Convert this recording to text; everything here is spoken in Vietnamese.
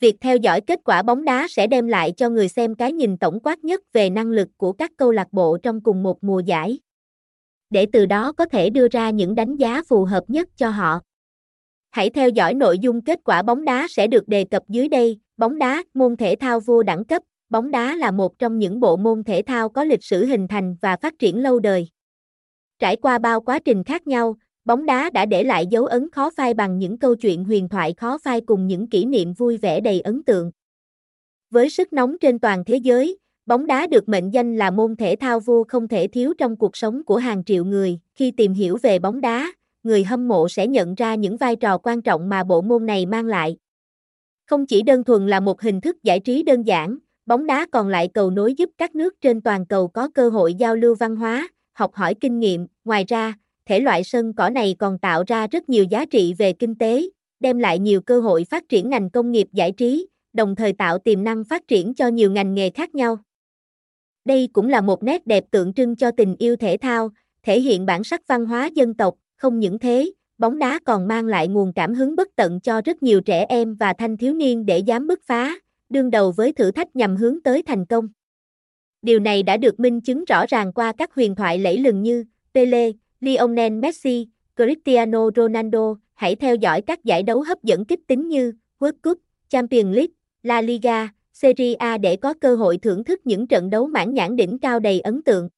Việc theo dõi kết quả bóng đá sẽ đem lại cho người xem cái nhìn tổng quát nhất về năng lực của các câu lạc bộ trong cùng một mùa giải. Để từ đó có thể đưa ra những đánh giá phù hợp nhất cho họ. Hãy theo dõi nội dung kết quả bóng đá sẽ được đề cập dưới đây. Bóng đá, môn thể thao vua đẳng cấp. Bóng đá là một trong những bộ môn thể thao có lịch sử hình thành và phát triển lâu đời. Trải qua bao quá trình khác nhau, bóng đá đã để lại dấu ấn khó phai bằng những câu chuyện huyền thoại khó phai cùng những kỷ niệm vui vẻ đầy ấn tượng. Với sức nóng trên toàn thế giới, bóng đá được mệnh danh là môn thể thao vua không thể thiếu trong cuộc sống của hàng triệu người. Khi tìm hiểu về bóng đá, người hâm mộ sẽ nhận ra những vai trò quan trọng mà bộ môn này mang lại. Không chỉ đơn thuần là một hình thức giải trí đơn giản, bóng đá còn lại cầu nối giúp các nước trên toàn cầu có cơ hội giao lưu văn hóa, học hỏi kinh nghiệm. Ngoài ra, thể loại sân cỏ này còn tạo ra rất nhiều giá trị về kinh tế, đem lại nhiều cơ hội phát triển ngành công nghiệp giải trí, đồng thời tạo tiềm năng phát triển cho nhiều ngành nghề khác nhau. Đây cũng là một nét đẹp tượng trưng cho tình yêu thể thao, thể hiện bản sắc văn hóa dân tộc, không những thế, bóng đá còn mang lại nguồn cảm hứng bất tận cho rất nhiều trẻ em và thanh thiếu niên để dám bứt phá, đương đầu với thử thách nhằm hướng tới thành công. Điều này đã được minh chứng rõ ràng qua các huyền thoại lẫy lừng như Pele, Lionel Messi, Cristiano Ronaldo. Hãy theo dõi các giải đấu hấp dẫn kích tính như World Cup, Champions League, La Liga, Serie A để có cơ hội thưởng thức những trận đấu mãn nhãn đỉnh cao đầy ấn tượng.